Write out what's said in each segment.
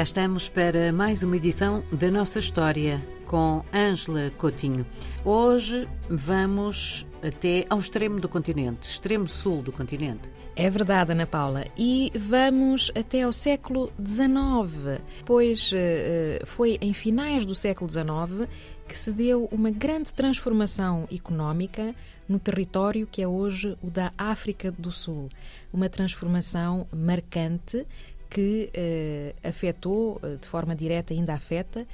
Cá estamos para mais uma edição da nossa história com Ângela Coutinho. Hoje vamos até ao extremo do continente, extremo sul do continente. É verdade, Ana Paula. E vamos até ao século XIX, pois uh, foi em finais do século XIX que se deu uma grande transformação económica no território que é hoje o da África do Sul. Uma transformação marcante que uh, afetou, uh, de forma direta, ainda afeta,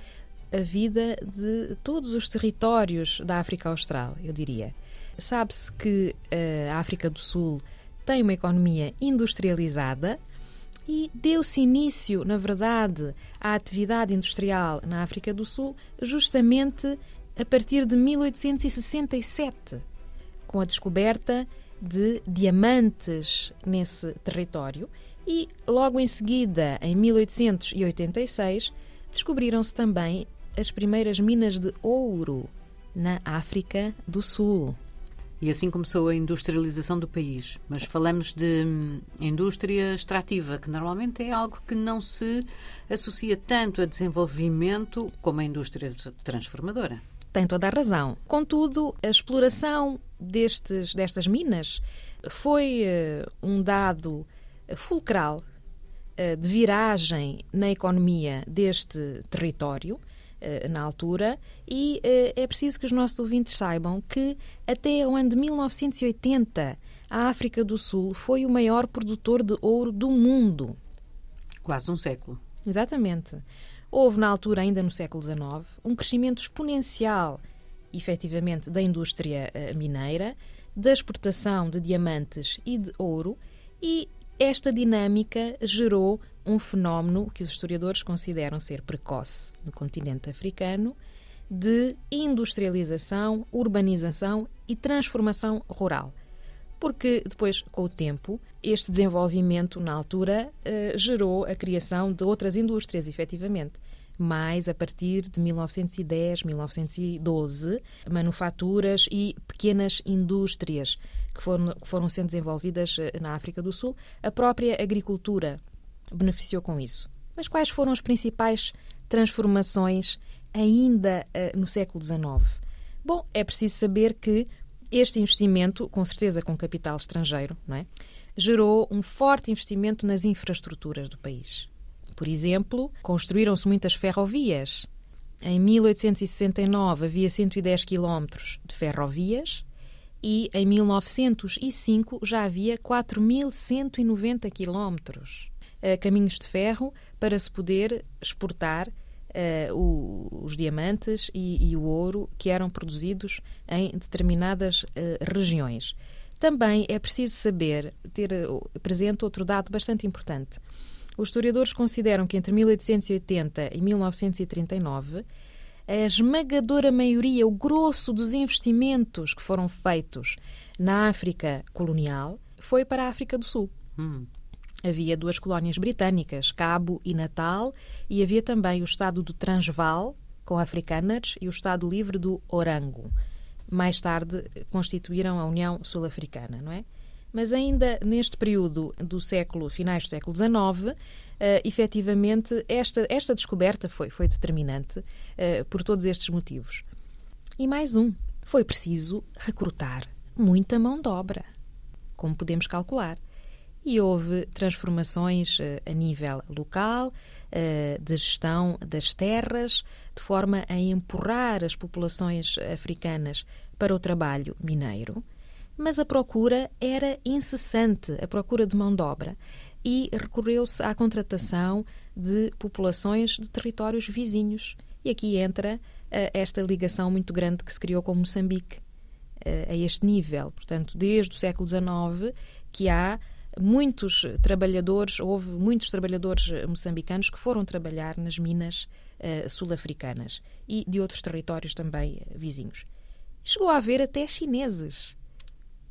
a vida de todos os territórios da África Austral, eu diria. Sabe-se que uh, a África do Sul tem uma economia industrializada e deu-se início, na verdade, à atividade industrial na África do Sul justamente a partir de 1867, com a descoberta de diamantes nesse território e, logo em seguida, em 1886, descobriram-se também as primeiras minas de ouro na África do Sul. E assim começou a industrialização do país. Mas falamos de hum, indústria extrativa, que normalmente é algo que não se associa tanto a desenvolvimento como a indústria transformadora. Tem toda a razão. Contudo, a exploração destes, destas minas foi uh, um dado fulcral uh, de viragem na economia deste território uh, na altura e é preciso que os nossos ouvintes saibam que até o ano de 1980 a África do Sul foi o maior produtor de ouro do mundo. Quase um século. Exatamente. Houve, na altura, ainda no século XIX, um crescimento exponencial, efetivamente, da indústria eh, mineira, da exportação de diamantes e de ouro, e esta dinâmica gerou um fenómeno que os historiadores consideram ser precoce no continente africano de industrialização, urbanização e transformação rural porque depois, com o tempo, este desenvolvimento, na altura, uh, gerou a criação de outras indústrias, efetivamente. Mais a partir de 1910, 1912, manufaturas e pequenas indústrias que foram, que foram sendo desenvolvidas uh, na África do Sul. A própria agricultura beneficiou com isso. Mas quais foram as principais transformações ainda uh, no século XIX? Bom, é preciso saber que este investimento, com certeza com capital estrangeiro, não é? gerou um forte investimento nas infraestruturas do país. Por exemplo, construíram-se muitas ferrovias. Em 1869 havia 110 quilómetros de ferrovias e em 1905 já havia 4.190 quilómetros eh, caminhos de ferro para se poder exportar uh, o, os diamantes e, e, o ouro que eram produzidos em determinadas uh, regiões. Também é preciso saber, ter presente outro dado bastante importante. Os historiadores consideram que entre 1880 e 1939 a esmagadora maioria, o grosso dos investimentos que foram feitos na África colonial foi para a África do Sul. Hum. Havia duas colónias britânicas, Cabo e Natal, e havia também o Estado do Transvaal, com africanas, e o Estado Livre do Orango. Mais tarde constituíram a União Sul-Africana, não é? Mas ainda neste período do século, finais do século XIX, uh, efetivamente, esta, esta descoberta foi, foi determinante uh, por todos estes motivos. E mais um, foi preciso recrutar muita mão de obra, como podemos calcular e houve transformações eh, a nível local, eh, de gestão das terras, de forma a empurrar as populações africanas para o trabalho mineiro. Mas a procura era incessante, a procura de mão de obra, e recorreu-se à contratação de populações de territórios vizinhos. E aqui entra eh, esta ligação muito grande que se criou com Moçambique, a este nível. Portanto, desde o século XIX, que há muitos trabalhadores, houve muitos trabalhadores moçambicanos que foram trabalhar nas minas uh, sul-africanas e de outros territórios também uh, vizinhos. Chegou a haver até chineses,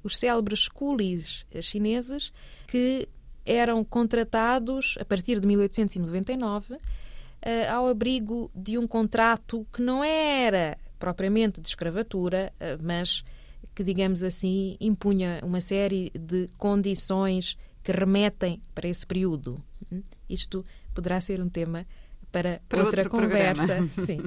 os célebres coolies chineses que eram contratados a partir de 1899 uh, eh, ao abrigo de um contrato que não era propriamente de escravatura, mas que, digamos assim, impunha uma série de condições que remetem para esse período. Hum? Isto poderá ser um tema para, para outra conversa. Sim.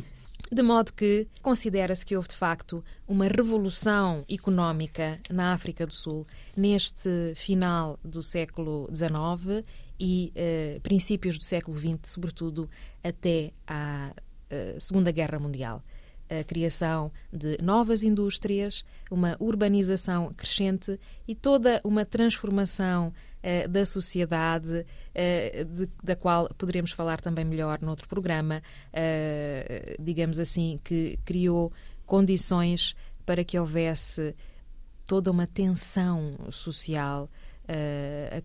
De modo que considera-se que houve de facto uma revolução económica na África do Sul neste final do século XIX e eh, princípios do século XX, sobretudo até à eh, Segunda Guerra Mundial a criação de novas indústrias, uma urbanização crescente e toda uma transformação uh, da sociedade, uh, de, da qual poderemos falar também melhor noutro programa, uh, digamos assim, que criou condições para que houvesse toda uma tensão social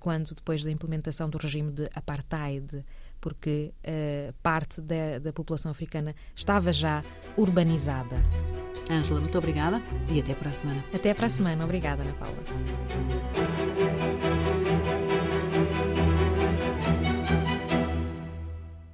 quando depois da implementação do regime de apartheid porque uh, parte da, da população africana estava já urbanizada. Ângela, muito obrigada e até para a semana. Até para a semana. Obrigada, Ana Paula.